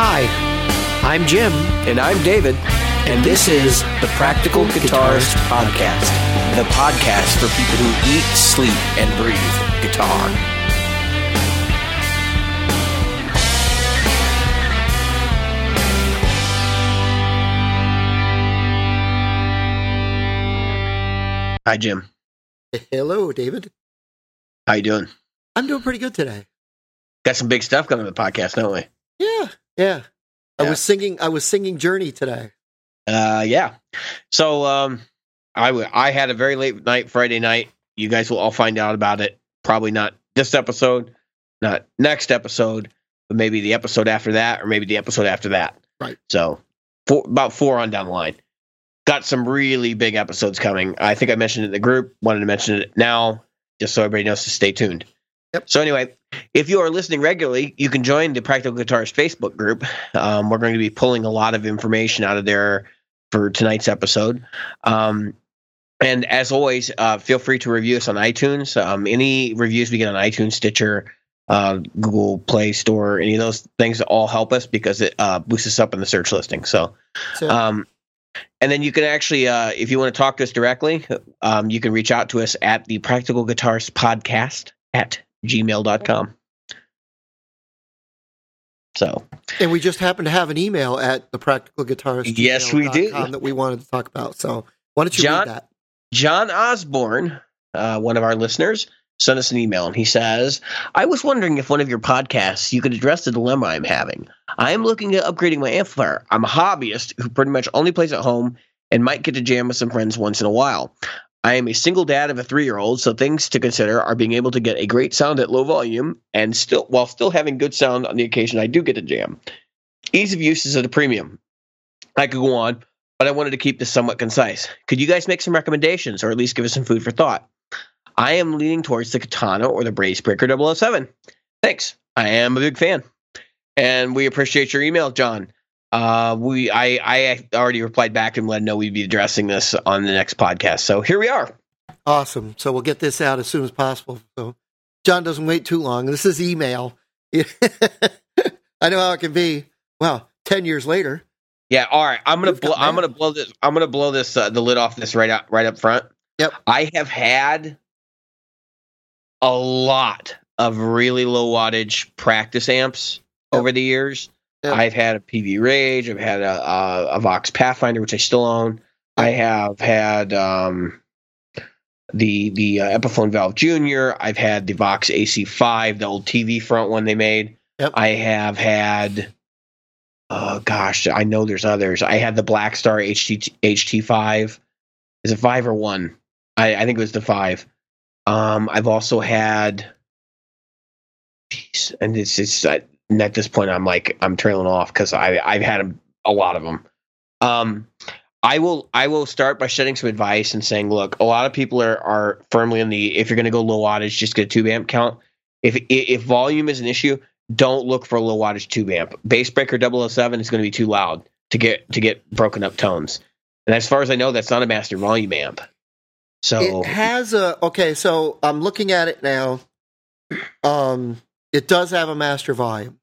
Hi, I'm Jim. And I'm David. And this is the Practical Guitarist Podcast, the podcast for people who eat, sleep, and breathe guitar. Hi, Jim. Hello, David. How you doing? I'm doing pretty good today. Got some big stuff coming to the podcast, don't we? Yeah, yeah. I Yeah. was singing. I was singing Journey today. Uh, yeah. So, um, I w- I had a very late night Friday night. You guys will all find out about it. Probably not this episode, not next episode, but maybe the episode after that, or maybe the episode after that. Right. So, four, about four on down the line. Got some really big episodes coming. I think I mentioned it in the group. Wanted to mention it now, just so everybody knows to stay tuned. Yep. So anyway, if you are listening regularly, you can join the Practical Guitarist Facebook group. Um, we're going to be pulling a lot of information out of there for tonight's episode. Um, and as always, uh, feel free to review us on iTunes. Um, any reviews we get on iTunes, Stitcher, uh, Google Play Store, any of those things all help us because it uh, boosts us up in the search listing. So, um, and then you can actually, uh, if you want to talk to us directly, um, you can reach out to us at the Practical Guitarist Podcast at gmail.com. So, and we just happen to have an email at the Practical Guitarist. Yes, we do. That we wanted to talk about. So why don't you John- read that? John Osborne, uh, one of our listeners, sent us an email and he says, I was wondering if one of your podcasts you could address the dilemma I'm having. I am looking at upgrading my amplifier. I'm a hobbyist who pretty much only plays at home and might get to jam with some friends once in a while. I am a single dad of a three year old, so things to consider are being able to get a great sound at low volume and still while still having good sound on the occasion I do get to jam. Ease of use is at a premium. I could go on, but I wanted to keep this somewhat concise. Could you guys make some recommendations or at least give us some food for thought? I am leaning towards the Katana or the Bassbreaker 007. Thanks. I am a big fan. And we appreciate your email, John. Uh, we I, I already replied back and let him know we'd be addressing this on the next podcast. So here we are. Awesome. So we'll get this out as soon as possible. So John doesn't wait too long. This is email. I know how it can be. Well, ten years later. Yeah, all right. I'm gonna You've bl- I'm gonna blow this I'm gonna blow this uh, the lid off this right up right up front. Yep. I have had a lot of really low wattage practice amps Yep. over the years. I've had a PV Rage. I've had a, a, a Vox Pathfinder, which I still own. I have had um, the the uh, Epiphone Valve Junior. I've had the Vox AC5, the old TV front one they made. Yep. I have had. Oh gosh, I know there's others. I had the Black Star HT HT5. Is it five or one? I, I think it was the five. Um, I've also had. Jeez, and it's it's I, and at this point I'm like I'm trailing off because I I've had a, a lot of them. Um, I will I will start by shedding some advice and saying, look, a lot of people are are firmly in the if you're going to go low wattage, just get a tube amp count. If if volume is an issue, don't look for a low wattage tube amp. Bass breaker 007 is going to be too loud to get to get broken up tones. And as far as I know, that's not a master volume amp. So It has a okay. So I'm looking at it now. Um, it does have a master volume.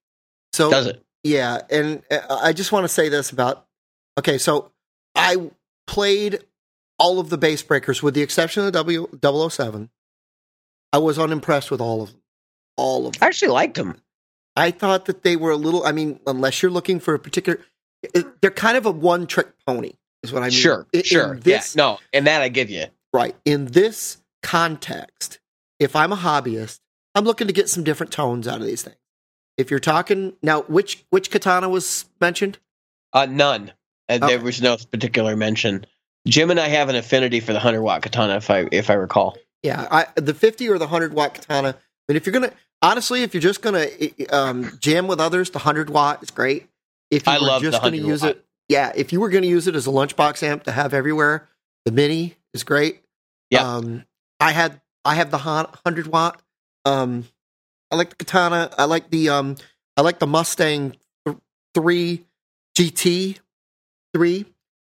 So does it? Yeah, and uh, I just want to say this about okay, so I played all of the bass breakers with the exception of the W 007. I was unimpressed with all of them. All of them. I actually liked them. I thought that they were a little I mean, unless you're looking for a particular they're kind of a one trick pony is what I mean. Sure, In- in sure. this- yeah, no, and that I give you. Right. In this context, if I'm a hobbyist, I'm looking to get some different tones out of these things. If you're talking now, which which katana was mentioned? Uh, none. And Okay. There was no particular mention. Jim and I have an affinity for the hundred watt katana, if I if I recall. Yeah, I, the 50 or the 100 watt katana. I mean, if you're gonna honestly, if you're just gonna um, jam with others, the 100 watt is great. If you I were love just gonna use watt. it, yeah, if you were gonna use it as a lunchbox amp to have everywhere, the mini is great. Yeah. Um, I had I have the 100 watt. Um, I like the katana. I like the um, I like the Mustang three GT three.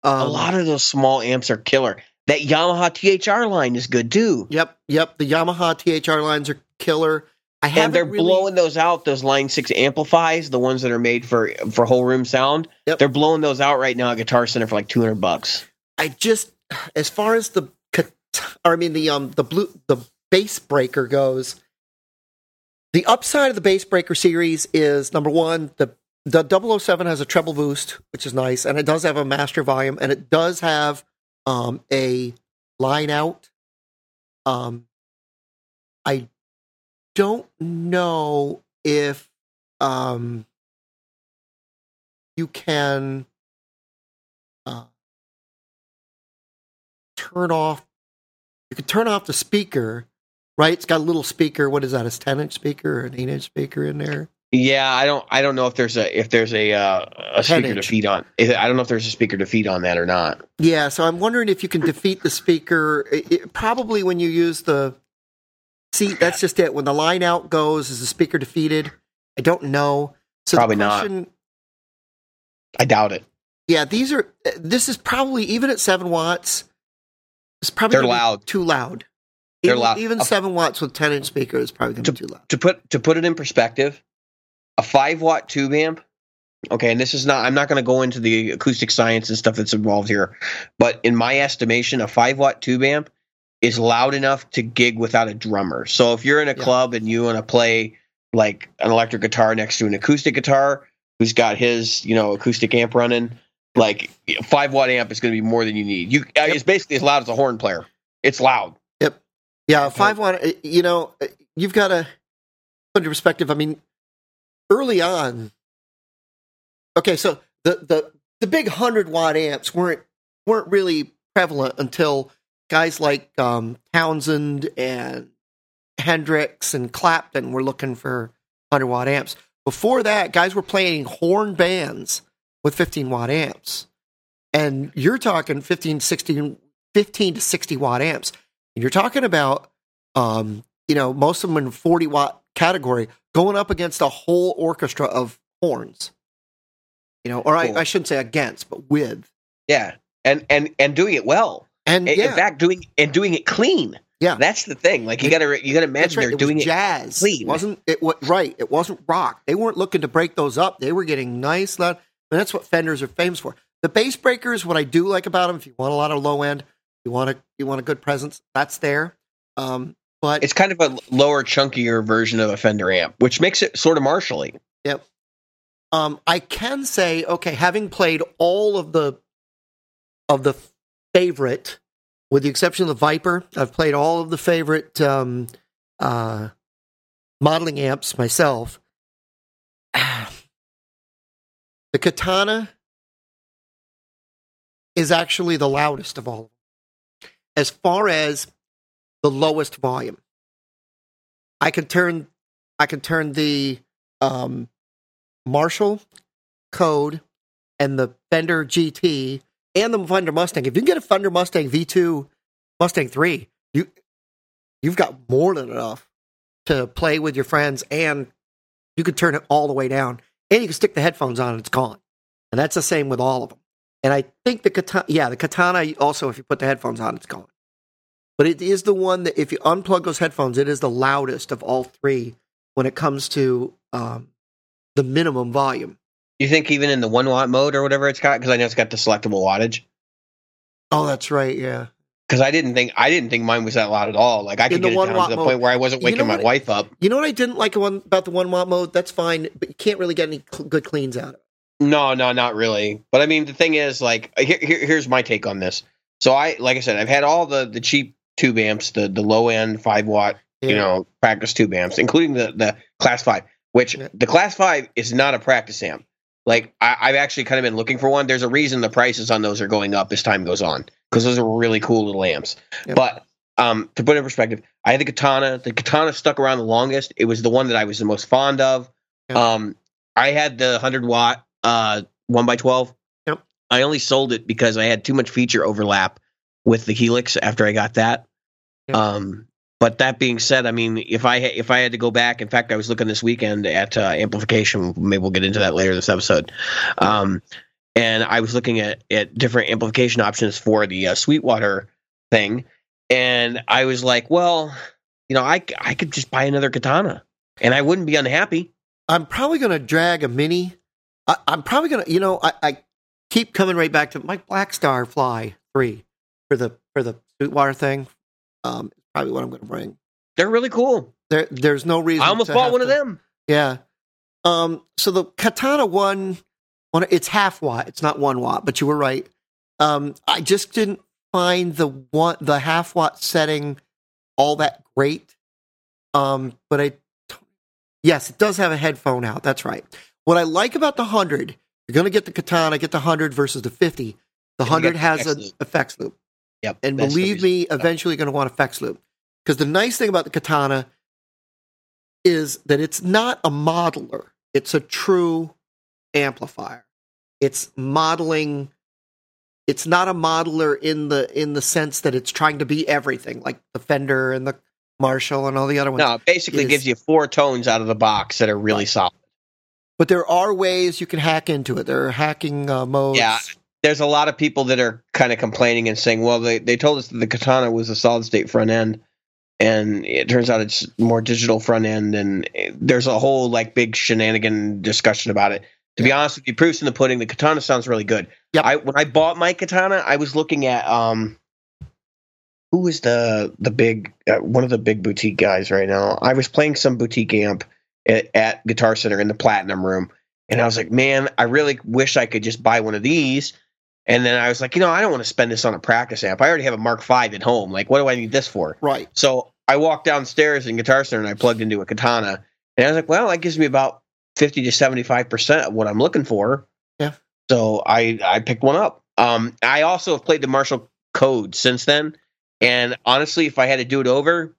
Um, a lot of those small amps are killer. That Yamaha THR line is good too. Yep, yep. The Yamaha THR lines are killer. I and they're really, blowing those out. Those Line Six Amplifis, the ones that are made for for whole room sound. Yep. They're blowing those out right now at Guitar Center for like two hundred bucks. I just, as far as the, I mean the um the blue the bass breaker goes, the upside of the bass breaker series is number one the the 007 has a treble boost, which is nice, and it does have a master volume, and it does have um a line out. Um, I don't know if um you can uh, turn off. You can turn off the speaker, right? It's got a little speaker. What is that? A ten inch speaker or an eight inch speaker in there? Yeah, I don't I don't know if there's a if there's a uh, a speaker to feed on. I don't know if there's a speaker to feed on that or not. Yeah, so I'm wondering if you can defeat the speaker. It, it- probably when you use the. See, that's just it. When the line out goes, is the speaker defeated? I don't know. So Probably the not. I doubt it. Yeah, these are. This is probably even at seven watts. It's probably They're loud. Too loud. They're even, loud. Even seven watts with ten inch speaker is probably going to be too loud. to put to put it in perspective, a five watt tube amp. Okay, and this is not. I'm not going to go into the acoustic science and stuff that's involved here, but in my estimation, a five watt tube amp is loud enough to gig without a drummer. So if you're in a Yeah. club and you want to play like an electric guitar next to an acoustic guitar, who's got his you know acoustic amp running, like a five watt amp is going to be more than you need. You uh, it's basically as loud as a horn player. It's loud. Yeah, five watt. uh, You know, uh, you've got to put into perspective. I mean, early on. Okay, so the the the big hundred watt amps weren't weren't really prevalent until guys like um, Townshend and Hendrix and Clapton were looking for hundred watt amps. Before that, guys were playing horn bands with fifteen watt amps, and you're talking 15, 16, 15 to sixty watt amps. And you're talking about, um, you know, most of them in 40 watt category going up against a whole orchestra of horns. You know, or Cool. I, I shouldn't say against, but with. Yeah, and and and doing it well. And In- yeah, In fact, doing and doing it clean. Yeah. that's the thing. Like you It- got to you got to imagine right. they're It doing was it. jazz. clean. It wasn't it? What right? It wasn't rock. They weren't looking to break those up. They were getting nice loud. And that's what Fenders are famous for. The bass breakers. What I do like about them, if you want a lot of low end, you want a you want a good presence. That's there. Um, but It's kind of a lower, chunkier version of a Fender amp, which makes it sort of martially. Yep. Um, I can say, okay, having played all of the of the favorite, with the exception of the Viper, I've played all of the favorite um, uh, modeling amps myself. the Katana is actually the loudest of all of them, as far as the lowest volume. I can turn, I can turn the um, Marshall Code and the Fender GT and the Fender Mustang. If you can get a Fender Mustang V2, Mustang 3, you you've got more than enough to play with your friends and you can turn it all the way down and you can stick the headphones on and it's gone. And that's the same with all of them. And I think the katana, yeah, the katana also, if you put the headphones on, it's gone. But it is the one that if you unplug those headphones, it is the loudest of all three when it comes to um, the minimum volume. You think even in the one watt mode or whatever it's got, because I know it's got the selectable wattage. Oh, that's right. Yeah. Because I didn't think I didn't think mine was that loud at all. Like I In could get it down to the mode. point where I wasn't You waking know my wife up. You know what I didn't like about the one watt mode? That's fine, but you can't really get any good cleans out of it. No, no, not really. But I mean, the thing is, like, here, here, here's my take on this. So I, like I said, I've had all the the cheap tube amps, the the low end five watt, you know, practice tube amps, including the the class five, which Yeah. the class five is not a practice amp. Like I, I've actually kind of been looking for one. There's a reason the prices on those are going up as time goes on because those are really cool little amps. Yeah. But um, to put it in perspective, I had the Katana. The Katana stuck around the longest. It was the one that I was the most fond of. Yeah. Um, I had the hundred watt uh one by twelve. Yep. I only sold it because I had too much feature overlap with the Helix after I got that. Um, but that being said, I mean, if I if I had to go back, in fact, I was looking this weekend at uh, amplification. Maybe we'll get into that later this episode. Um, and I was looking at at different amplification options for the uh, Sweetwater thing, and I was like, well, you know, I I could just buy another Katana. and I wouldn't be unhappy. I'm probably going to drag a mini. I, I'm probably going to, you know, I, I keep coming right back to my Black Star Fly three for the for the Sweetwater thing. Um, probably what I'm going to bring. They're really cool. There, there's no reason. I almost to bought one of them. Yeah. Um. So the Katana one, one it's half watt. It's not one watt, but you were right. Um. I just didn't find the one the half watt setting all that great. Um. But I, yes, it does have a headphone out. That's right. What I like about the hundred, you're going to get the Katana, get the hundred versus the fifty. The hundred has an effects loop. Yep. And believe me, eventually you're going to want a effects loop. Because the nice thing about the katana is that it's not a modeler, it's a true amplifier. It's modeling it's not a modeler in the in the sense that it's trying to be everything, like the Fender and the Marshall and all the other ones. No, it basically is- gives you four tones out of the box that are really Right. solid. But there are ways you can hack into it. There are hacking uh, modes. Yeah. There's a lot of people that are kind of complaining and saying, well, they, they told us that the Katana was a solid state front end. And it turns out it's more digital front end. And there's a whole like big shenanigan discussion about it. To be honest with you, proofs in the pudding, the Katana sounds really good. Yep. I, when I bought my Katana, I was looking at, um, who is the the big uh, one of the big boutique guys right now? I was playing some boutique amp at, at Guitar Center in the Platinum Room, and I was like, man, I really wish I could just buy one of these. And then I was like, you know, I don't want to spend this on a practice amp. I already have a Mark V at home. Like, what do I need this for? Right. So I walked downstairs in Guitar Center and I plugged into a Katana, and I was like, well, that gives me about fifty to seventy five percent of what I'm looking for. Yeah. So I I picked one up. Um, I also have played the Marshall Code since then, and honestly, if I had to do it over,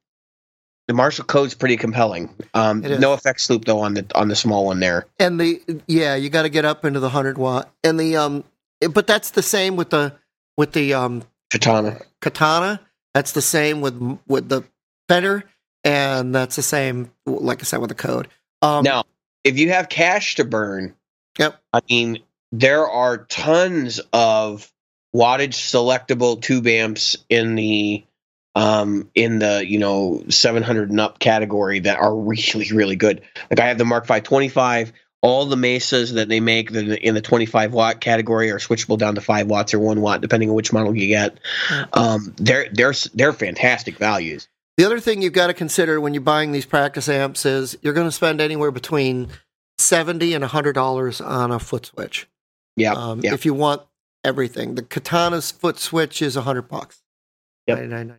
the Marshall Code's pretty compelling. Um, no effects loop though on the on the small one there. and the yeah you got to get up into the 100 watt and the um but that's the same with the with the um Katana. katana that's the same with with the fender and that's the same like i said with the code um Now, if you have cash to burn, Yep. I mean, there are tons of wattage selectable tube amps in the um in the you know 700 and up category that are really really good like i have the mark 525 all the mesas that they make that are in the 25 watt category are switchable down to 5 watts or 1 watt depending on which model you get. Um they're they're they're fantastic values. The other thing you've got to consider when you're buying these practice amps is you're going to spend anywhere between 70 and 100 dollars on a foot switch. Yeah um, yeah if you want everything. The katana's foot switch is 100 bucks. Yep. 99.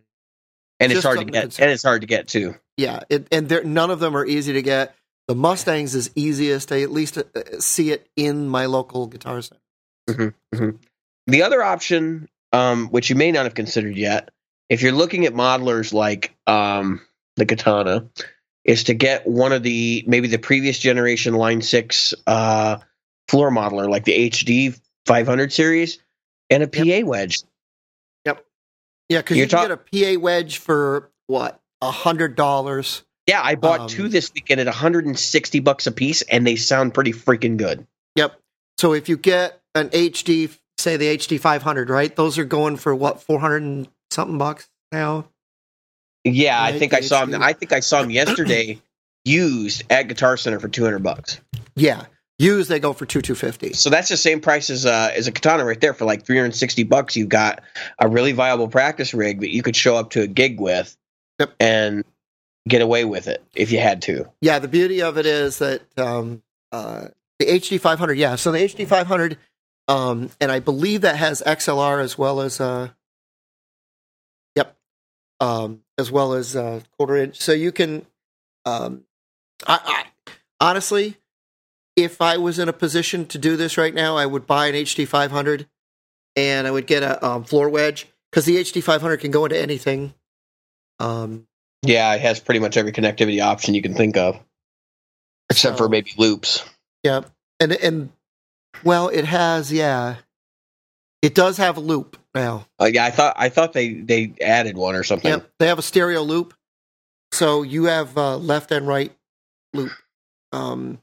and it's hard to something to get and it's hard to get too. Yeah, it, and none of them are easy to get. The Mustangs is easiest. I at least uh, see it in my local guitar center. The other option, um, which you may not have considered yet, if you're looking at modelers like um, the Katana, is to get one of the maybe the previous generation Line Six uh, floor modeler, like the HD 500 series, and a PA wedge. Yep. Yeah, because you can get a PA wedge for what a hundred dollars. Yeah, I bought Um, two this weekend at 160 bucks a piece, and they sound pretty freaking good. Yep. So if you get an HD, say the HD 500, right? Those are going for what 400 and something bucks now. Yeah, I think the I saw him. I think I saw him yesterday, used at Guitar Center for 200 bucks. Yeah, used they go for two two fifty. So that's the same price as uh, as a katana right there for like 360 bucks. You've got a really viable practice rig that you could show up to a gig with Yep. and get away with it if you had to. Yeah, the beauty of it is that um, uh, the HD 500, yeah. So the HD 500, um, and I believe that has XLR as well as, uh, yep, um, as well as uh, quarter inch. So you can, um, I, I honestly, if I was in a position to do this right now, I would buy an HD 500 and I would get a um, floor wedge because the HD 500 can go into anything. Um, Yeah, it has pretty much every connectivity option you can think of, except So- for maybe loops. Yeah, and and well, it has yeah, it does have a loop now. Uh, yeah, I thought I thought they they added one or something. Yep, they have a stereo loop, so you have uh, left and right loop. Um,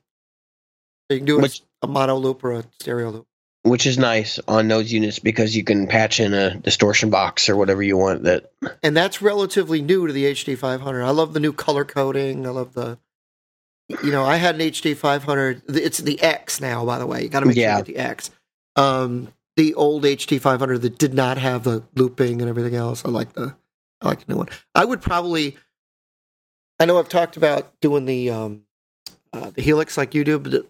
so you can do it Which- a mono loop or a stereo loop. Which is nice on those units because you can patch in a distortion box or whatever you want. That And that's relatively new to the HD 500. I love the new color coding. I love the you know, I had an HD 500. It's the X now, by the way. You got to make Yeah. sure you get the X. Um, the old HD 500 that did not have the looping and everything else. I like the, I like the new one. I would probably. I know I've talked about doing the um, uh, the Helix like you do, but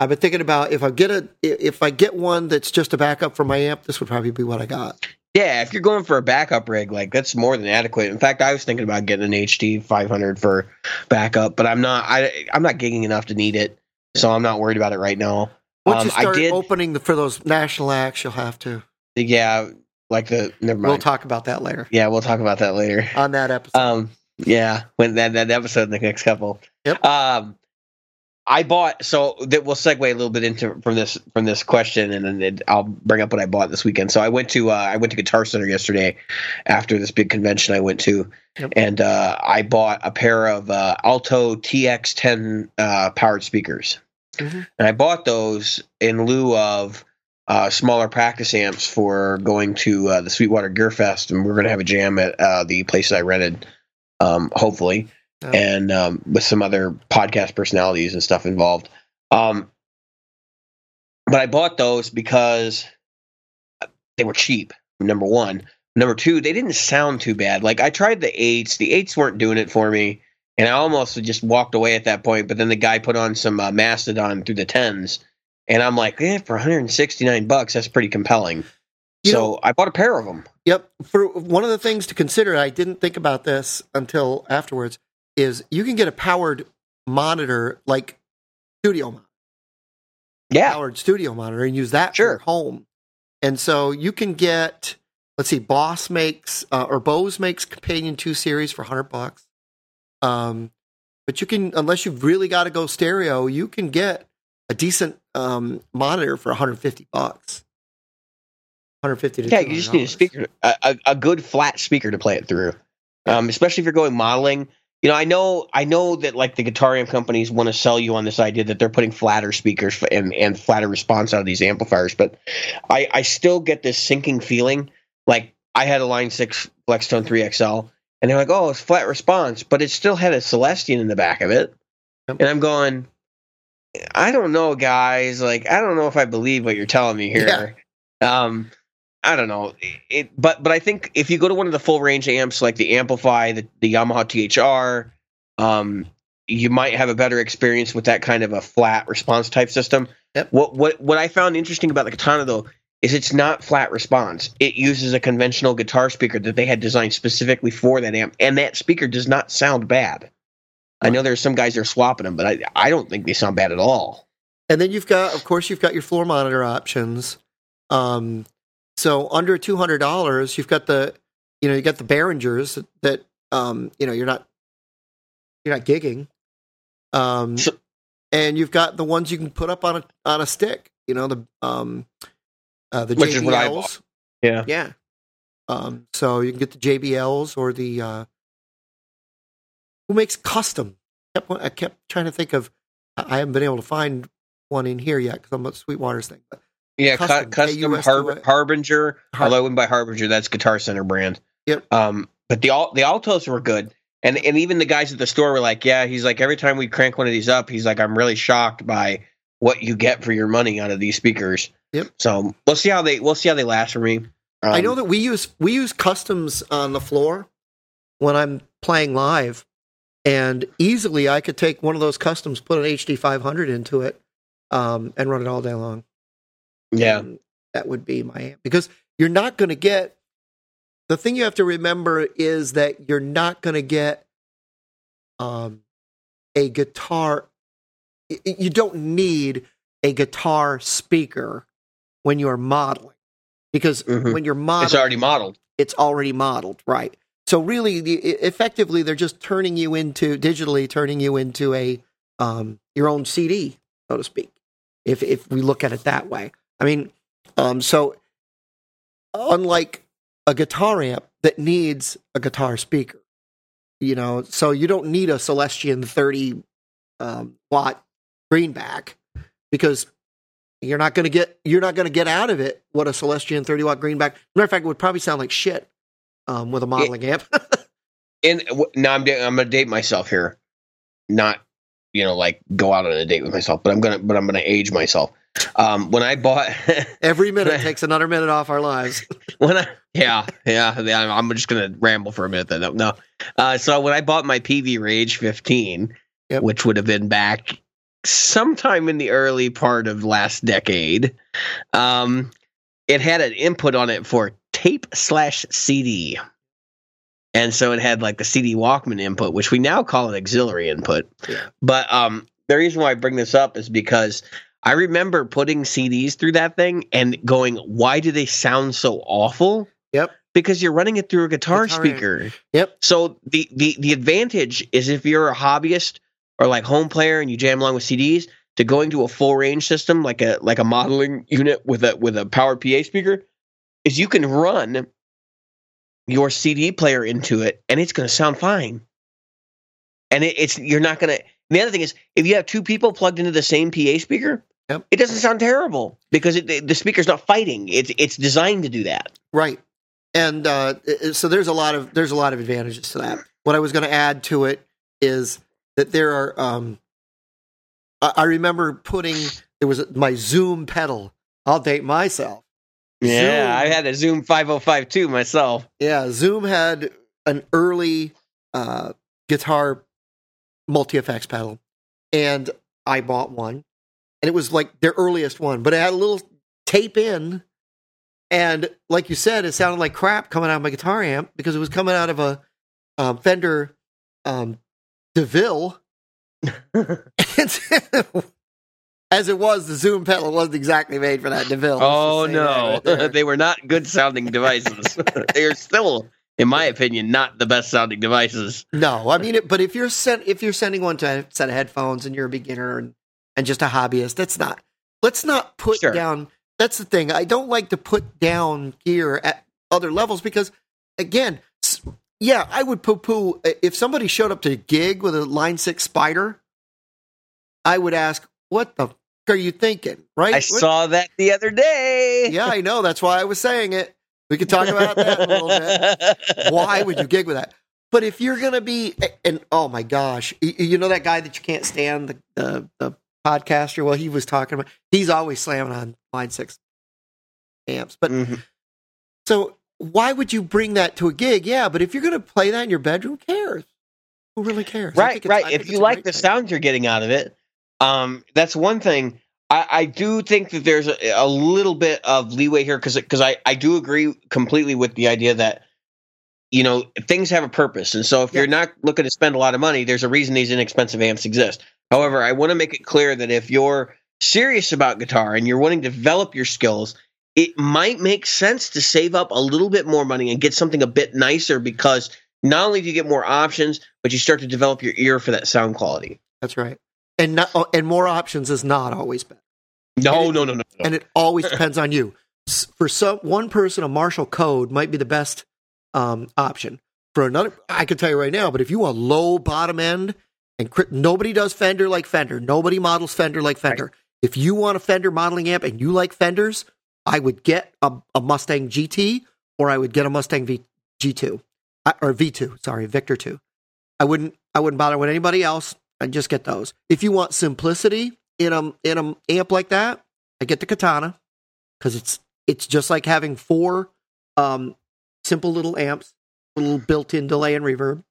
I've been thinking about if I get a if I get one that's just a backup for my amp, this would probably be what I got. Yeah, if you're going for a backup rig, like that's more than adequate. In fact, I was thinking about getting an HD 500 for backup, but I'm not. I I'm not gigging enough to need it, so I'm not worried about it right now. Once Um, you I start did- opening the, for those national acts, you'll have to. Yeah, like the never mind. We'll talk about that later yeah, we'll talk about that later. on that episode. Um, yeah, when that that episode, in the next couple. Yep. Um, I bought so that we'll segue a little bit into from this from this question, and then it, I'll bring up what I bought this weekend. So I went to uh, I went to Guitar Center yesterday after this big convention I went to, Yep. and uh, I bought a pair of uh, Alto TX10 uh, powered speakers, Mhm. and I bought those in lieu of. Uh, smaller practice amps for going to uh, the Sweetwater Gear Fest, and we're going to have a jam at uh, the place I rented um, hopefully, Oh. and um, with some other podcast personalities and stuff involved. Um, but I bought those because they were cheap. Number one, number two, they didn't sound too bad. Like I tried the eights, the eights weren't doing it for me, and I almost just walked away at that point. But then the guy put on some uh, Mastodon through the tens, and I'm like, eh, for 169 bucks, that's pretty compelling. You so know- I bought a pair of them. Yep. For one of the things to consider, I didn't think about this until afterwards, is you can get a powered monitor like studio monitor, Yeah, powered studio monitor and use that Sure. for home. And so you can get, let's see, Boss makes uh, or Bose makes Companion Two series for hundred bucks. Um, but you can, unless you've really got to go stereo, you can get a decent um, monitor for 150 bucks. 150 to Yeah, you just need a speaker, a, a, a good flat speaker to play it through. Um, especially if you're going modeling. You know, I know, I know that like the guitar amp companies want to sell you on this idea that they're putting flatter speakers and and flatter response out of these amplifiers, but I I still get this sinking feeling. Like I had a Line Six Flextone Three XL, and they're like, oh, it's flat response, but it still had a Celestion in the back of it, Yep. and I'm going. I don't know, guys. Like, I don't know if I believe what you're telling me here. Um, I don't know. It, but but I think if you go to one of the full range amps like the Amplifi, the, the Yamaha THR, um, you might have a better experience with that kind of a flat response type system. Yep. What what what I found interesting about the Katana though is it's not flat response. It uses a conventional guitar speaker that they had designed specifically for that amp, and that speaker does not sound bad. I know there's some guys that are swapping them, but I I don't think they sound bad at all. And then you've got, of course, you've got your floor monitor options. Um, so under two hundred dollars, you've got the, you know, you got the Behringers that, that um, you know, you're not, you're not gigging. Um, and you've got the ones you can put up on a on a stick. You know the um, uh, the Which is what I JBLs. Yeah. Yeah. Um, so you can get the JBLs or the uh, who makes custom. I kept, I kept trying to think of. I haven't been able to find one in here yet because I'm a Sweetwater's thing. But Yeah, Custom, custom, custom AUSTY. Har- Harbinger. Har- although I wouldn't buy Harbinger, that's Guitar Center brand. Yep. Um, but the the altos were good, and and even the guys at the store were like, yeah, he's like every time we crank one of these up, he's like, I'm really shocked by what you get for your money out of these speakers. Yep. So we'll see how they we'll see how they last for me. Um, I know that we use we use customs on the floor when I'm playing live, and easily I could take one of those customs, put an HD 500 into it, um, and run it all day long. Yeah. And that would be my because you're not going to get. The thing you have to remember is that you're not going to get um, a guitar. You don't need a guitar speaker when you're modeling because Mhm. when you're modeling, It's already modeled. it's already modeled, right? So really, the, effectively, they're just turning you into digitally turning you into a um, your own CD, so to speak. If if we look at it that way, I mean, um, so unlike a guitar amp that needs a guitar speaker, you know, so you don't need a Celestion thirty um, watt greenback because you're not going to get you're not going to get out of it what a Celestion 30 watt greenback. Matter of fact, it would probably sound like shit um, with a modeling amp. And now I'm I'm gonna date myself here. Not you know like go out on a date with myself, but I'm gonna but I'm gonna age myself. Um, when I bought Every minute takes another minute off our lives. when I yeah yeah I'm just gonna ramble for a minute then no, no. Uh, so when I bought my PV Rage 15, Yep. which would have been back sometime in the early part of last decade, um, it had an input on it for tape slash CD. And so it had like the CD Walkman input, which we now call an auxiliary input. Yeah. But um, the reason why I bring this up is because I remember putting CDs through that thing and going, why do they sound so awful? Yep. Because you're running it through a guitar, Guitar speaker. Yep. So the, the the advantage is if you're a hobbyist or like home player and you jam along with CDs to going to a full range system like a like a modeling unit with a with a powered PA speaker is you can run your CD player into it and it's going to sound fine. And it, it's you're not going to. The other thing is if you have two people plugged into the same PA speaker, Yep. it doesn't sound terrible because it, the speaker's not fighting. It's it's designed to do that. Right. And uh, so there's a lot of there's a lot of advantages to that. What I was going to add to it is that there are. Um, I, I remember putting there was my Zoom pedal. I'll date myself. Yeah, Zoom. I had a Zoom 5052 myself. Yeah, Zoom had an early uh, guitar multi effects pedal, and I bought one, and it was like their earliest one, but it had a little tape in, and like you said, it sounded like crap coming out of my guitar amp because it was coming out of a um, Fender um, DeVille. As it was, the Zoom pedal wasn't exactly made for that DeVille. Oh no, right they were not good sounding devices. they are still, in my opinion, not the best sounding devices. No, I mean, it, but if you're sent, if you're sending one to a set of headphones and you're a beginner and, and just a hobbyist, that's not. Let's not put Sure. down. That's the thing. I don't like to put down gear at other levels because, again, yeah, I would poo poo uh, if somebody showed up to a gig with a Line Six Spider. I would ask, "What the f- are you thinking?" Right? I What- saw that the other day. Yeah, I know. That's why I was saying it. We could talk about that a little bit why would you gig with that? But if you're gonna be, and oh my gosh, you, you know that guy that you can't stand, the, the the podcaster. Well, he was talking about. He's always slamming on line six amps. But Mhm. so why would you bring that to a gig? Yeah, but if you're gonna play that in your bedroom, who cares? Who really cares? Right, think it's- I right. If you like the thing. sound you're getting out of it, um, that's one thing. I, I do think that there's a, a little bit of leeway here because because I, I do agree completely with the idea that you know things have a purpose, and so if Yeah. you're not looking to spend a lot of money, there's a reason these inexpensive amps exist. However, I want to make it clear that if you're serious about guitar and you're wanting to develop your skills, it might make sense to save up a little bit more money and get something a bit nicer because not only do you get more options, but you start to develop your ear for that sound quality. That's right. And not, oh, and more options is not always better. No, it- no, no, no, no. and it always depends on you. For some one person, a Marshall Code might be the best um, option. For another, I can tell you right now. But if you want low bottom end, and cri- nobody does Fender like Fender, nobody models Fender like Fender. If you want a Fender modeling amp and you like Fenders, I would get a, a Mustang GT or I would get a Mustang v, G2 I- or V2. Sorry, Victor two. I wouldn't. I wouldn't bother with anybody else. I'd just get those. If you want simplicity in a in a amp like that, I get the Katana because it's it's just like having four um, simple little amps, little built-in delay and reverb.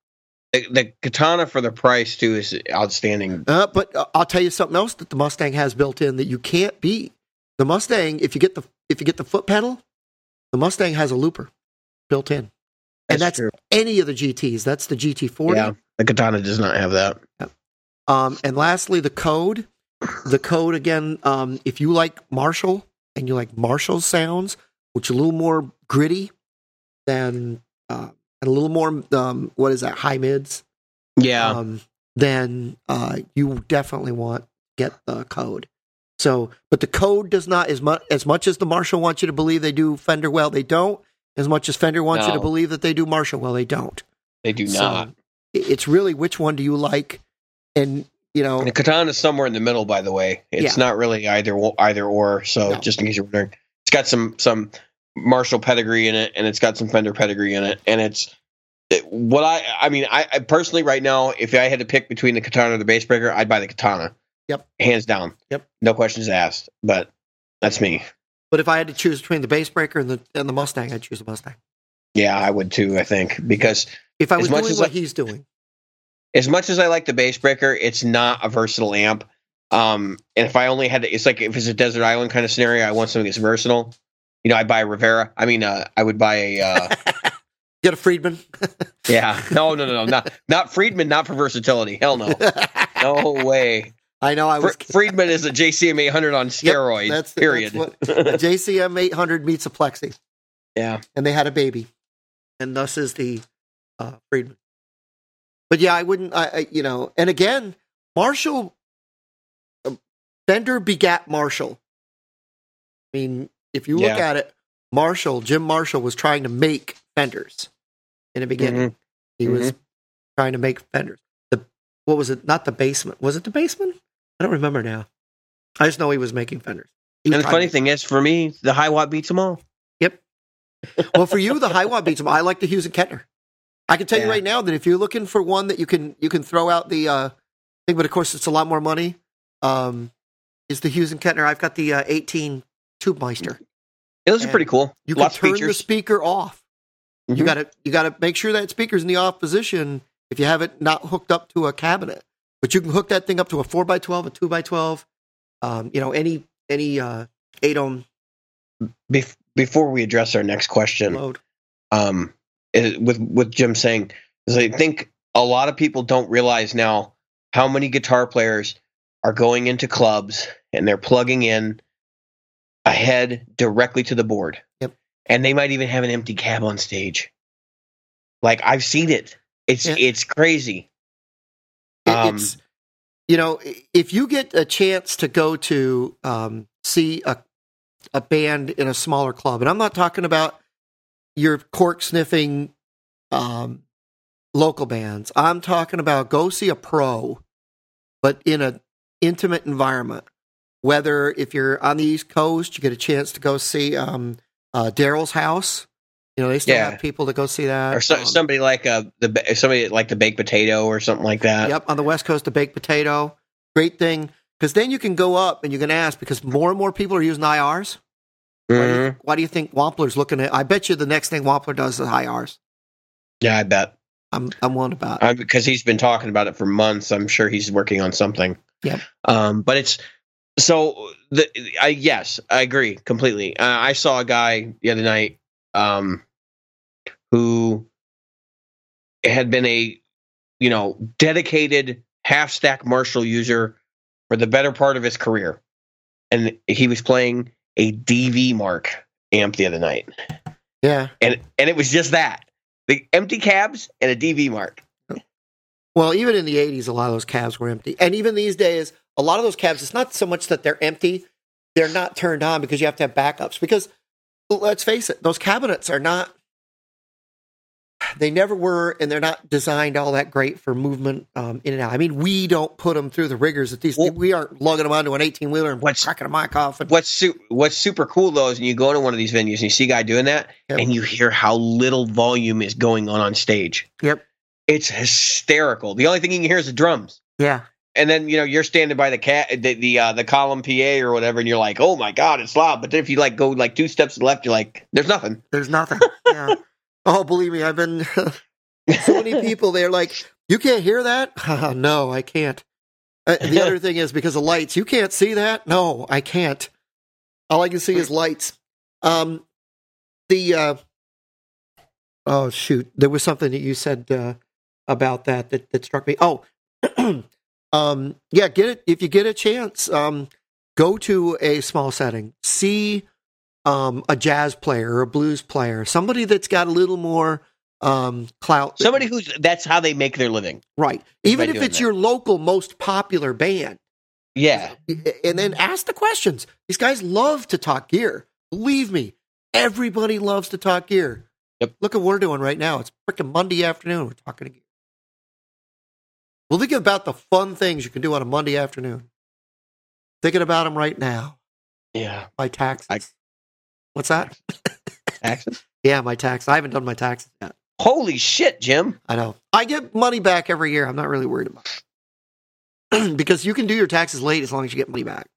The, the katana for the price too is outstanding. Uh, but uh, I'll tell you something else that the Mustang has built in that you can't beat. The Mustang, if you get the if you get the foot pedal, the Mustang has a looper built in, and that's true. any of the GTS. That's the GT40. Yeah, the katana does not have that. Um, and lastly, the code. The code again. Um, if you like Marshall and you like Marshall sounds, which are a little more gritty than uh, and a little more um, what is that high mids, Yeah, um, then uh, you definitely want get the code. So, but the code does not as much as much as the Marshall wants you to believe they do Fender well, they don't. As much as Fender wants you to believe that they do Marshall well, they don't. they do So, not. it's really which one do you like, and you know, The katana is somewhere in the middle, by the way. It's Yeah. not really either either or. So No. just in case you're wondering, it's got some some Marshall pedigree in it, and it's got some Fender pedigree in it, and it's what I I mean I, I personally right now if I had to pick between the katana or the bass breaker I'd buy the katana. Yep. Hands down. Yep. No questions asked. But that's me. But if I had to choose between the bass breaker and the and the Mustang, I'd choose the Mustang. Yeah, I would too. I think because If I As was much doing as what I- he's doing, as much as I like the bass breaker, it's not a versatile amp. Um, and if I only had to, it's like if it's a desert island kind of scenario, I want something that's versatile. You know, I buy a Rivera. I mean, uh, I would buy a. Uh, get a Friedman. yeah, no, no, no, no, not not Friedman, not for versatility. Hell no, no way. I know. I Fr- was Friedman is a JCM 800 on steroids. that's- period. that's a JCM 800 meets a Plexi, yeah, and they had a baby, and thus is the uh, Friedman. But yeah, I wouldn't. I, I you know, and again, Marshall, uh, Fender begat Marshall. I mean, if you look Yeah. at it, Marshall, Jim Marshall was trying to make Fenders in the beginning. He was trying to make Fenders. The what was it? Not the Bassman. Was it the Bassman? I don't remember now. I just know he was making Fenders. Was and the funny thing is, for me, the Hiwatt beats them all. Yep. well, for you, the Hiwatt beats him. I like the Hughes and Kettner. I can tell you right now that if you're looking for one that you can you can throw out the uh, thing, but of course it's a lot more money. Um, is the Hughes and Kettner? I've got the uh, 18 Tube Meister. Yeah, those are pretty cool. You can Lots of turn the speaker off. You Mhm. got to you got to make sure that speaker's in the off position if you have it not hooked up to a cabinet. But you can hook that thing up to a four x twelve, a two x twelve, um, you know, any any uh, eight ohm Bef- before we address our next question, load. um, is- with with Jim saying, is I think a lot of people don't realize now how many guitar players are going into clubs and they're plugging in a head directly to the board. Yep. And they might even have an empty cab on stage. Like I've seen it. It's Yeah. it's crazy. Um, it's you know if you get a chance to go to um, see a a band in a smaller club, and I'm not talking about your cork sniffing um, local bands. I'm talking about go see a pro, but in an intimate environment. Whether if you're on the East Coast, you get a chance to go see um, uh, Daryl's house. You know they still Yeah. have people to go see that. or so, Um, somebody like uh the somebody like the baked potato or something like that. Yep, on the West Coast, the baked potato. Great thing. Because then you can go up and you can ask because more and more people are using IRs. Why, do you, why do you think Wampler's looking at? I bet you the next thing Wampler does is IRs. Yeah, I bet. I'm I'm willing to bet. Uh, because he's been talking about it for months. I'm sure he's working on something. Yeah. Um, but it's so the I yes, I agree completely. Uh, I saw a guy the other night um, who had been a you know dedicated half stack Marshall user for the better part of his career, and he was playing a DV Mark amp the other night, yeah. and and it was just that the empty cabs and a DV Mark. Well, even in the '80s, a lot of those cabs were empty, and even these days, a lot of those cabs. It's not so much that they're empty; they're not turned on because you have to have backups. Because let's face it, those cabinets are not. They never were, and they're not designed all that great for movement um, in and out. I mean, we don't put them through the rigors that these. Well- we aren't lugging them onto an eighteen wheeler and What's- cracking a mic off. And, what's su- what's super cool though is when you go to one of these venues and you see a guy doing that Yep. and you hear how little volume is going on on stage. Yep. It's hysterical. The only thing you can hear is the drums. Yeah, And then you know you're standing by the cat the the, uh, the column PA or whatever, and you're like, "Oh my god, it's loud!" But then if you like go like two steps to the left, you're like, "There's nothing." there's nothing. Yeah. oh, believe me, I've been so many people. They're like, "You can't hear that?" no, I can't. Uh, the other thing is because of lights. You can't see that? No, I can't. All I can see is lights. Um, the uh, oh shoot, there was something that you said uh, about that that that struck me. Oh, um, yeah, get it if you get a chance. Um, go to a small setting, see um, a jazz player or a blues player, somebody that's got a little more um, clout. Somebody who's that's how they make their living. right, even if it's that. your local most popular band Yeah, and then ask the questions. These guys love to talk gear. Believe me, everybody loves to talk gear. Yep. Look at what we're doing right now. It's freaking Monday afternoon. We're talking gear. Well, think about the fun things you can do on a Monday afternoon. Thinking about them right now. yeah. My taxes. I- What's that? Access. Yeah, my tax. I haven't done my taxes yet. Holy shit, Jim! I know. I get money back every year. I'm not really worried about it because you can do your taxes late as long as you get money back.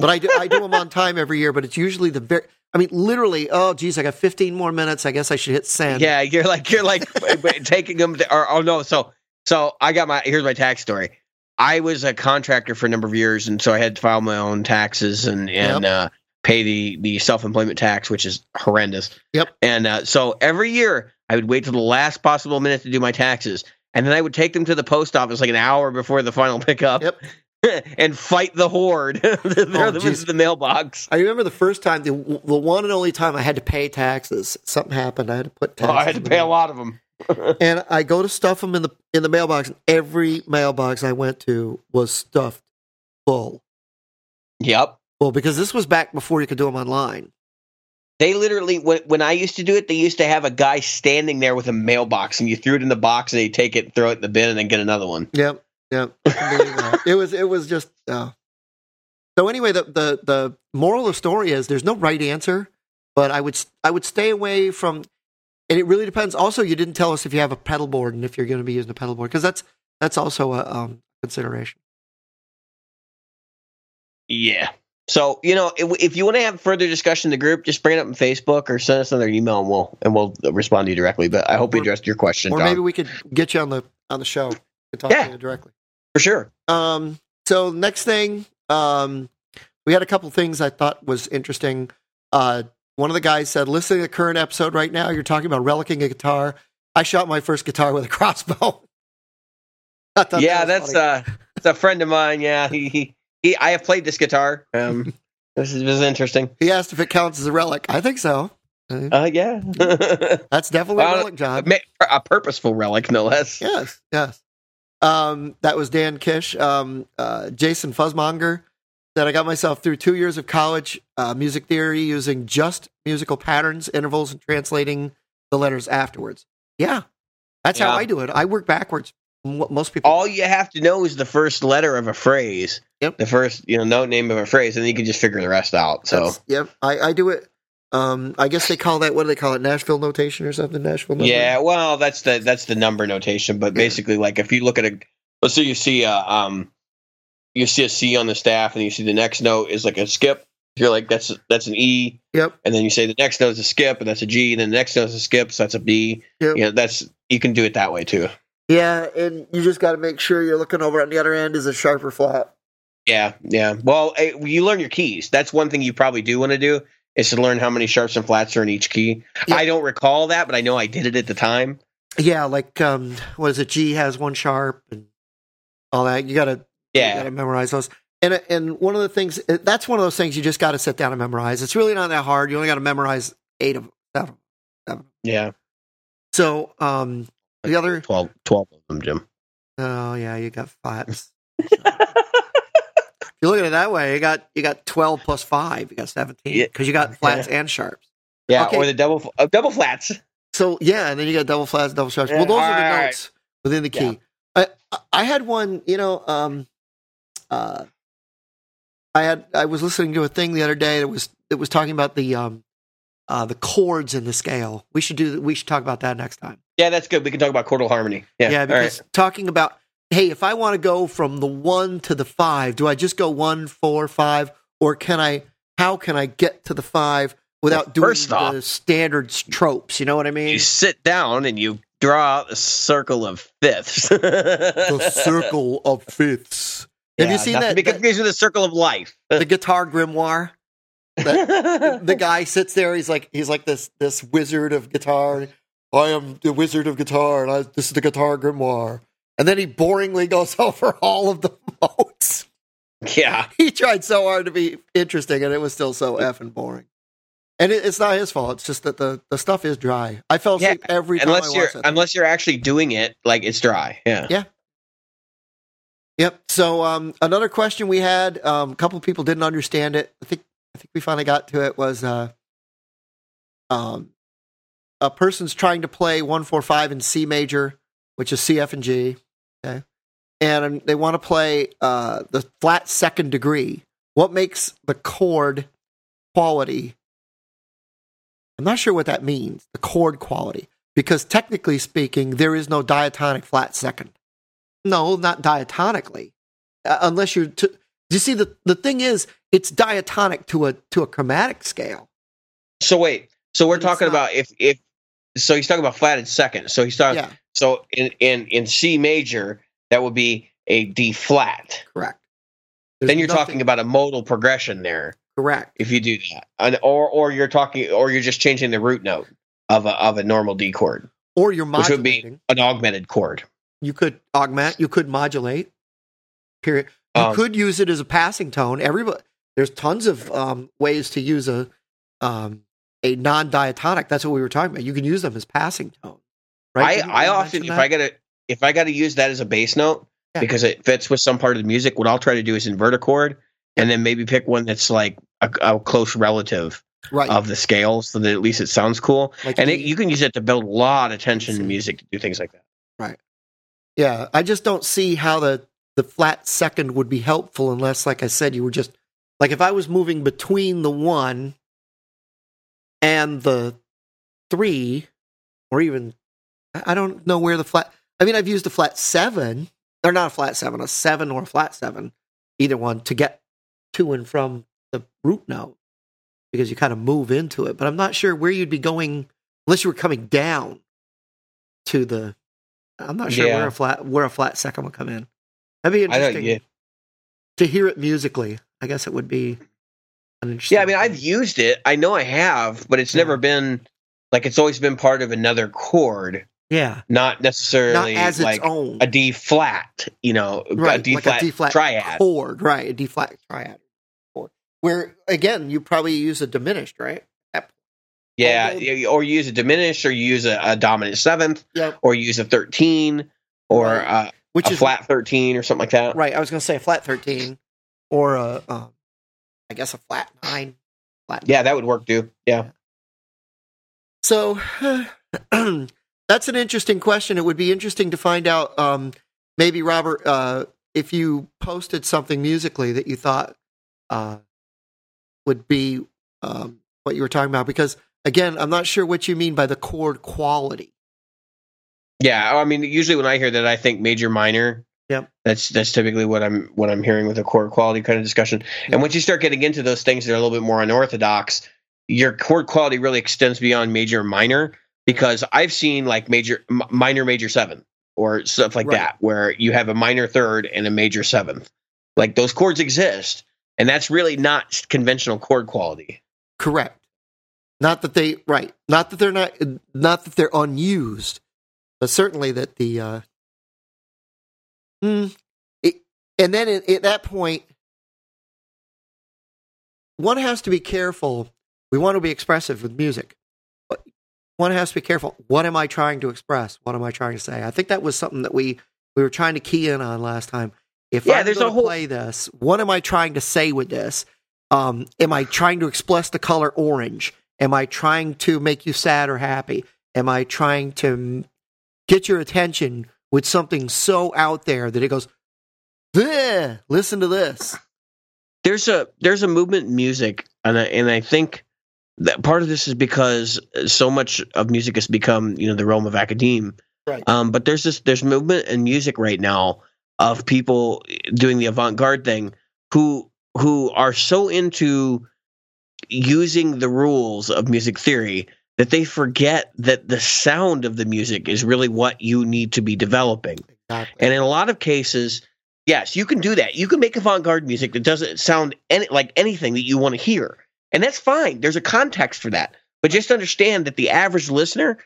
But I do, I do them on time every year. But it's usually the very. I mean, literally. Oh, geez, I got 15 more minutes. I guess I should hit send. Yeah, you're like you're like taking them. To, or oh no, so so I got my here's my tax story. I was a contractor for a number of years, and so I had to file my own taxes and and uh, pay the the self employment tax, which is horrendous. Yep. And uh, so every year I would wait till the last possible minute to do my taxes, and then I would take them to the post office like an hour before the final pickup. Yep. and fight the horde. there Oh, was geez. the mailbox. I remember the first time, the, the one and only time I had to pay taxes. Something happened. I had to put Oh. I had to pay a lot of them. And I go to stuff them in the in the mailbox. And every mailbox I went to was stuffed full. Yep. Well, because this was back before you could do them online. They literally, when, when I used to do it, they used to have a guy standing there with a mailbox, and you threw it in the box, and they take it, throw it in the bin, and then get another one. Yep, yep. I can believe that. it was it was just. Uh. So anyway, the, the the moral of the story is there's no right answer, but I would I would stay away from. And it really depends. Also, you didn't tell us if you have a pedal board and if you're going to be using a pedal board because that's that's also a um, consideration. Yeah. So you know, if, if you want to have further discussion in the group, just bring it up on Facebook or send us another email, and we'll and we'll respond to you directly. But I hope we addressed your question, Or Don. maybe we could get you on the on the show to talk Yeah. to you directly. for sure. Um, so next thing, um, we had a couple things I thought was interesting. Uh, one of the guys said, listening to the current episode right now, you're talking about relicking a guitar. I shot my first guitar with a crossbow. Yeah, that that's uh, it's a friend of mine. Yeah, he, he, he I have played this guitar. Um, this is, this is interesting. he asked if it counts as a relic. I think so. Uh, Uh, yeah, That's definitely a relic, John. a purposeful relic, no less. Yes, yes. Um, that was Dan Kish. Um, uh, Jason Fuzzmonger said, I got myself through two years of college uh, music theory using just musical patterns, intervals, and translating the letters afterwards. Yeah, that's how I do it. I work backwards. What most people. All you have to know is the first letter of a phrase. Yep. The first, you know, note name of a phrase, and then you can just figure the rest out. So That's- yep, I, I do it. Um, I guess they call that what do they call it? Nashville notation or something? Nashville. Number? yeah, well, that's the that's the number notation. But basically, like if you look at a, let's say you see a um, you see a C on the staff, and you see the next note is like a skip. You're like that's that's an E, Yep. and then you say the next note is a skip, and that's a G, and then the next note is a skip, so that's a B. Yep. You know, that's you can do it that way too. Yeah, and you just got to make sure you're looking over on the other end is a sharp or flat. Yeah, yeah. Well, eh, you learn your keys. That's one thing you probably do want to do is to learn how many sharps and flats are in each key. Yeah. I don't recall that, but I know I did it at the time. Yeah, like um, what is it? G has one sharp and all that. You gotta, you Yeah, gotta memorize those. And and one of the things that's one of those things you just got to sit down and memorize. It's really not that hard. You only got to memorize eight of them, seven. yeah. So um, the other, 12, 12 of them, Jim. oh yeah, you got flats. if you look at it that way, you got you got twelve plus five. You got seventeen Yeah. because you got flats and sharps. Yeah, Okay. or the double uh, double flats. So yeah, and then you got double flats, and double sharps. Well, Yeah, those are the all right. notes within the key. I I had one, you know, um, uh, I had I was listening to a thing the other day that was that was talking about the um, uh, the chords in the scale. We should do we should talk about that next time. Yeah, that's good. We can talk about chordal harmony. Yeah, Yeah, because right. talking about hey, if I want to go from the one to the five, do I just go one, four, five, or can I? How can I get to the five without Well, doing first the off- standard tropes? You know what I mean? you sit down and you draw out the circle of fifths. the circle of fifths. Have you seen that? Be the, confused with the circle of life. the guitar grimoire. The guy sits there. He's like he's like this this wizard of guitar. I am the wizard of guitar, and I, this is the guitar grimoire. And then he boringly goes over all of the notes. yeah, He tried so hard to be interesting, and it was still so effing boring. And it, it's not his fault. It's just that the, the stuff is dry. I fell asleep every time unless I you're watched it. unless you're actually doing it, like it's dry. Yeah. Yeah. Yep. So um, another question we had, um, a couple of people didn't understand it. I think I think we finally got to it. Was uh, um, a person's trying to play one four five in C major, which is C F and G, okay, and um, they want to play uh, the flat second degree. What makes the chord quality? I'm not sure what that means. The chord quality. because technically speaking, there is no diatonic flat second. No, not diatonically, uh, unless you're. T- you see, the the thing is, it's diatonic to a to a chromatic scale. So wait, so we're talking not. about if if so he's talking about flatted second. So he's talking Yeah, so in in in C major that would be a D flat. correct. then you're nothing- talking about a modal progression there correct. if you do that, and, or or you're talking or you're just changing the root note of a of a normal D chord, Or you're which would be an augmented chord. You could augment. You could modulate. Period. You Um, could use it as a passing tone. Everybody, there's tons of um, ways to use a um, a non diatonic. That's what we were talking about. You can use them as passing tone. Right? I you I often if that? I gotta if I gotta use that as a bass note Yeah. because it fits with some part of the music, what I'll try to do is invert a chord and then maybe pick one that's like a, a close relative right. of the scale, so that at least it sounds cool. like And E. it, you can use it to build a lot of tension in music to do things like that. Yeah, I just don't see how the the flat second would be helpful unless, like I said, you were just like if I was moving between the one and the three, or even I don't know where the flat. I mean, I've used a flat seven, or not a flat seven, a seven or a flat seven, either one to get to and from the root note because you kind of move into it. But I'm not sure where you'd be going unless you were coming down to the. I'm not sure Yeah. where a flat where a flat second would come in. That'd be interesting Yeah, to hear it musically. I guess it would be an interesting. yeah. I mean, I've used it. I know I have, but it's Yeah. never been like it's always been part of another chord, yeah, not not necessarily as its own a D flat. You know, right, a D like flat a D flat triad. chord, right? A D flat triad chord. Where again, you probably use a diminished, right? Yeah, Although- y- or use a diminished, or use a, a dominant seventh, Yep. or use a thirteen, or Right. uh, Which a is flat thirteen, or something like that. right. I was going to say a flat thirteen, or a, um, I guess a flat nine. Flat Yeah, that would work too. Yeah. So that's an interesting question. It would be interesting to find out, um, maybe Robert, uh, if you posted something musically that you thought uh, would be um, what you were talking about, because again, I'm not sure what you mean by the chord quality. Yeah, I mean, usually when I hear that, I think major minor. Yep. That's that's typically what I'm what I'm hearing with a chord quality kind of discussion. Yep. And once you start getting into those things that are a little bit more unorthodox, your chord quality really extends beyond major minor because I've seen like major m- minor major seventh or stuff like Right. that where you have a minor third and a major seventh. Like those chords exist, and that's really not conventional chord quality. Correct. Not that they right. Not that they're not. Not that they're unused, but certainly that the. Uh, mm, it, and then at, at that point, one has to be careful. We want to be expressive with music, but one has to be careful. What am I trying to express? What am I trying to say? I think that was something that we we were trying to key in on last time. If Yeah, I'm there's a whole- play this, what am I trying to say with this? Um, am I trying to express the color orange? Am I trying to make you sad or happy? Am I trying to get your attention with something so out there that it goes, "Bleh, listen to this? there's a there's a movement in music and I, and I think that part of this is because so much of music has become you know the realm of academe Right. um, but there's this there's movement in music right now of people doing the avant-garde thing who who are so into using the rules of music theory that they forget that the sound of the music is really what you need to be developing Exactly. and in a lot of cases, yes, you can do that. You can make avant-garde music that doesn't sound any, like anything that you want to hear. And that's fine. There's a context for that. But just understand that the average listener,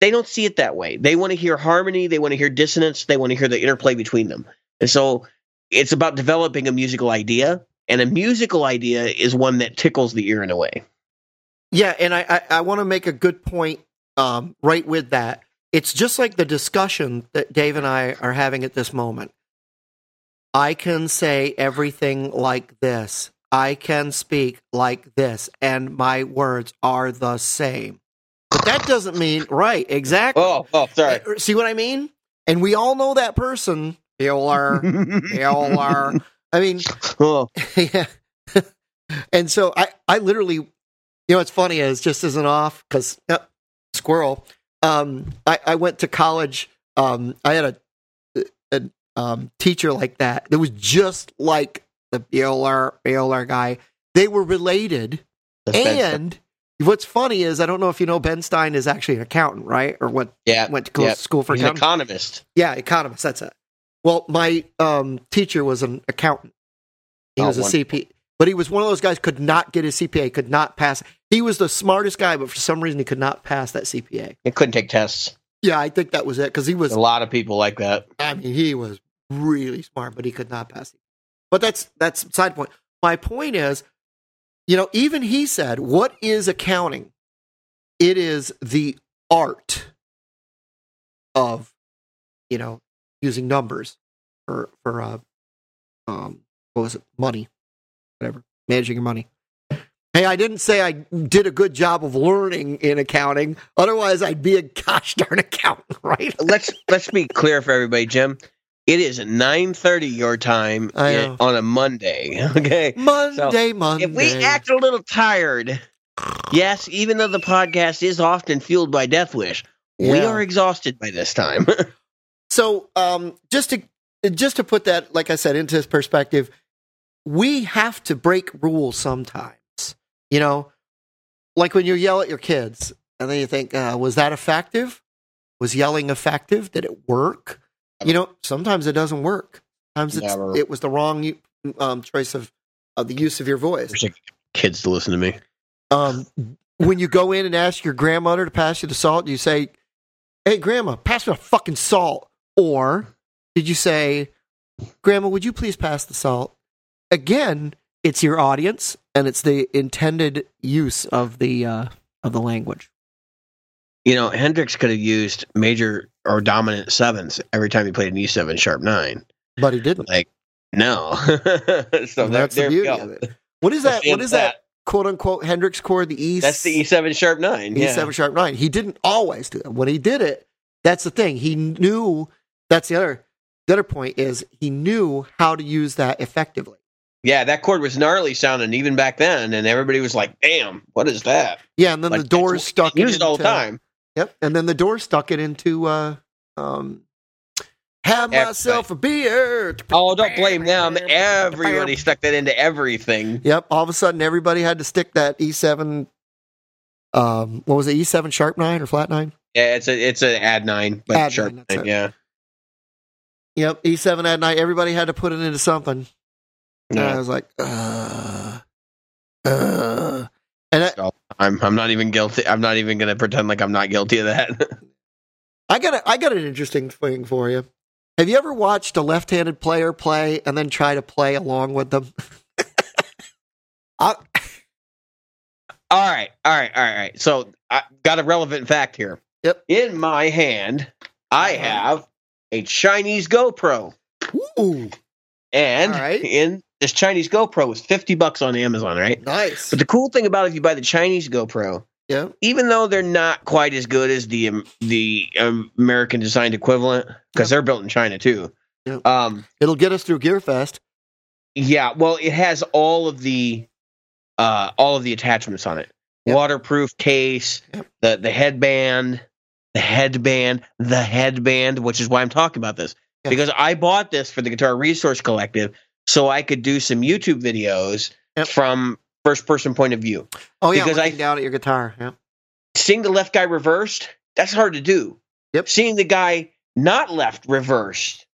they don't see it that way. They want to hear harmony, they want to hear dissonance, they want to hear the interplay between them. And so it's about developing a musical idea, and a musical idea is one that tickles the ear in a way. Yeah, and I, I, I want to make a good point um, right with that. It's just like the discussion that Dave and I are having at this moment. I can say everything like this. I can speak like this, and my words are the same. But that doesn't mean right. Exactly. Oh, oh, sorry. Uh, See what I mean? And we all know that person. Bueller, Bueller. I mean, oh, yeah. and so I, I literally, you know, what's funny is just as an off because squirrel. um, I, I went to college. Um, I had a, a um, teacher like that. That was just like the Bueller Bueller guy. They were related, That's bad. and what's funny is I don't know if you know Ben Stein is actually an accountant, right? Or what yeah, went to yeah. school for he's an economist. Yeah, economist. That's it. Well, my um, teacher was an accountant. He Oh, was a wonderful. CP, but he was one of those guys could not get his CPA, could not pass. He was the smartest guy, but for some reason he could not pass that CPA. He couldn't take tests. Yeah, I think that was it because he was. A lot of people like that. I mean, he was really smart, but he could not pass it. But that's that's side point. My point is, you know, even he said, "What is accounting? It is the art of, you know, using numbers for for uh, um, what was it, money, whatever, managing your money." Hey, I didn't say I did a good job of learning in accounting. Otherwise, I'd be a gosh darn accountant, right? let's let's be clear for everybody, Jim. It is nine thirty your time i- on a Monday. Okay. Monday, Monday. If we act a little tired, yes, even though the podcast is often fueled by Death Wish, we are exhausted by this time. so, um, just to just to put that, like I said, into perspective, we have to break rules sometimes. You know, like when you yell at your kids, and then you think, uh, was that effective? Was yelling effective? Did it work? You know, sometimes it doesn't work. Sometimes it's, it was the wrong um, choice of, of the use of your voice. Kids to listen to me. Um, when you go in and ask your grandmother to pass you the salt, you say, "Hey, grandma, pass me the fucking salt." Or did you say, "Grandma, would you please pass the salt?" Again, it's your audience and it's the intended use of the uh, of the language. You know, Hendrix could have used major or dominant sevens every time he played an E seven sharp nine. But he didn't. Like, no. so And that's the there beauty of it. What is that? What is the What end is of that? "Quote unquote" Hendrix chord? The E. That's the E seven sharp nine. E Yeah. seven sharp nine. He didn't always do that. When he did it, that's the thing. He knew. That's the other. The other point is he knew how to use that effectively. Yeah, that chord was gnarly sounding even back then, and everybody was like, "Damn, what is that?" Yeah, and then Like, the doors stuck it it all the time. Yep, and then the door stuck it into. uh um Have Everybody. myself a beer. Oh, don't blame them. Everybody stuck that into everything. Yep. All of a sudden, everybody had to stick that E seven. Um, what was it? E seven sharp nine or flat nine? Yeah, it's a it's an add nine, but Add sharp nine, nine. Yeah. Yep. E seven at night. Everybody had to put it into something. And I was like, uh, uh. And I, I'm I'm not even guilty. I'm not even gonna pretend like I'm not guilty of that. I got a, I got an interesting thing for you. Have you ever watched a left-handed player play and then try to play along with them? I, all right, all right, all right, all right. So I got a relevant fact here. Yep. In my hand, I Uh-huh. have a Chinese GoPro, ooh, and right. in this Chinese GoPro is fifty bucks on Amazon, right? nice. But the cool thing about it, if you buy the Chinese GoPro, Yeah, even though they're not quite as good as the um, the um, American designed equivalent, because they're built in China too. Yep. Um, it'll get us through Gearfest. yeah, well, it has all of the uh, all of the attachments on it: Yep. waterproof case, the the headband, the headband, the headband, which is why I'm talking about this Yeah. because I bought this for the Guitar Resource Collective so I could do some YouTube videos Yep. from first person point of view. Oh yeah, Because looking I- down at your guitar. Yeah, seeing the left guy reversed, that's hard to do. Yep. Seeing the guy not left reversed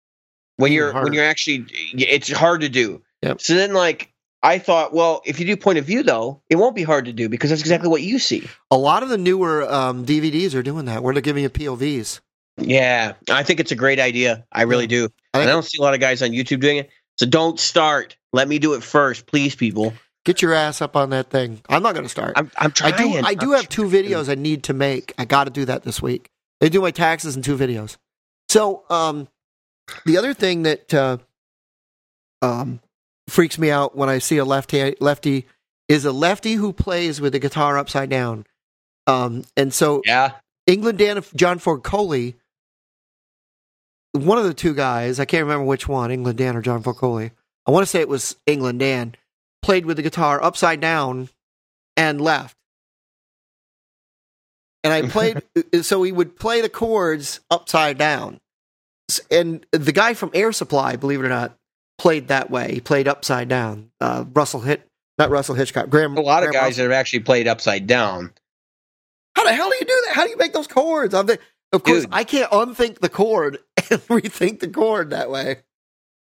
when Even you're harder. when you're actually it's hard to do. Yep. So then like I thought, well, if you do point of view though, it won't be hard to do because that's exactly what you see. a lot of the newer um, DVDs are doing that, where they're giving you POVs. Yeah, I think it's a great idea. I really do. I And think- I don't see a lot of guys on YouTube doing it. So don't start. Let me do it first, please, people. Get your ass up on that thing. I'm not going to start. I'm I'm trying. do. I do have two videos I need to make. I got to do that this week. They do my taxes in two videos. So, um, the other thing that uh, um, freaks me out when I see a lefty lefty is a lefty who plays with the guitar upside down. Um, and so Yeah. England Dan John Ford Coley, one of the two guys, I can't remember which one, England Dan or John Ford Coley. I want to say it was England Dan, played with the guitar upside down and left. and I played. so he would play the chords upside down, and the guy from Air Supply, believe it or not, played that way. He played upside down. Uh, Russell hit, not Russell Hitchcock. Graham. A lot of Graham guys that have actually played upside down. How the hell do you do that? How do you make those chords? I'm the, of course, Dude. I can't unthink the chord and rethink the chord that way.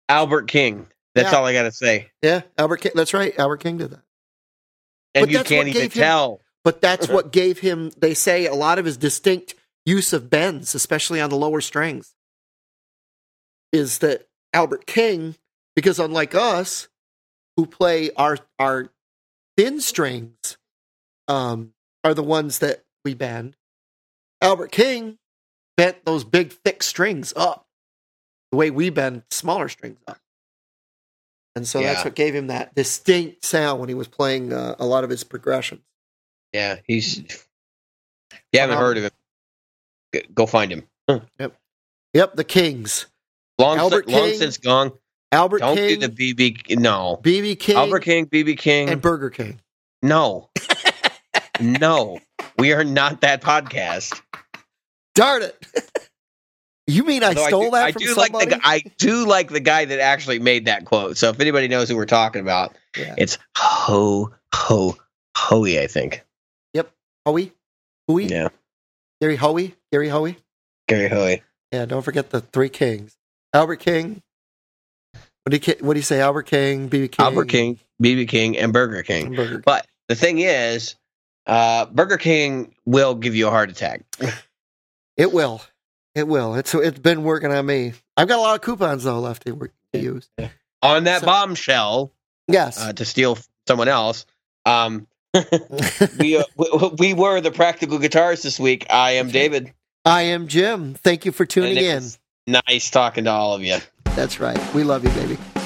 Albert King. That's Yeah. all I got to say. Yeah, Albert King. That's right. Albert King did that. And But you can't even him- tell. But that's what gave him, they say, a lot of his distinct use of bends, especially on the lower strings, is that Albert King, because unlike us, who play our our thin strings, um, are the ones that we bend. Albert King bent those big thick strings up the way we bend smaller strings up. And so that's what gave him that distinct sound when he was playing uh, a lot of his progressions. Yeah, he's. You haven't Um, heard of him. Go find him. Yep. Yep, the Kings. Long, Albert long King, since gone. Albert Don't King, do the BB. No, BB King, Albert King, BB King. and Burger King. no, no, we are not that podcast. Darn it! you mean I Although stole do, that I from do like the I do like the guy that actually made that quote. So if anybody knows who we're talking about, Yeah. it's Ho Ho Hoey. I think. Yep. Hoey, Hoey, Yeah, Gary Hoey, Gary Hoey. Gary Hoey. Yeah, don't forget the three kings: Albert King. What do you what do you say? Albert King, BB King, Albert King, BB King, and Burger King. and Burger King. But the thing is, uh, Burger King will give you a heart attack. It will, it will. It's it's been working on me. I've got a lot of coupons though left to, work, to use. On that So- bombshell Yes, uh, to steal someone else. Um, we, uh, we we were the practical guitarists this week. I am David. I am Jim. Thank you for tuning in. Nice talking to all of you. That's right. We love you, baby.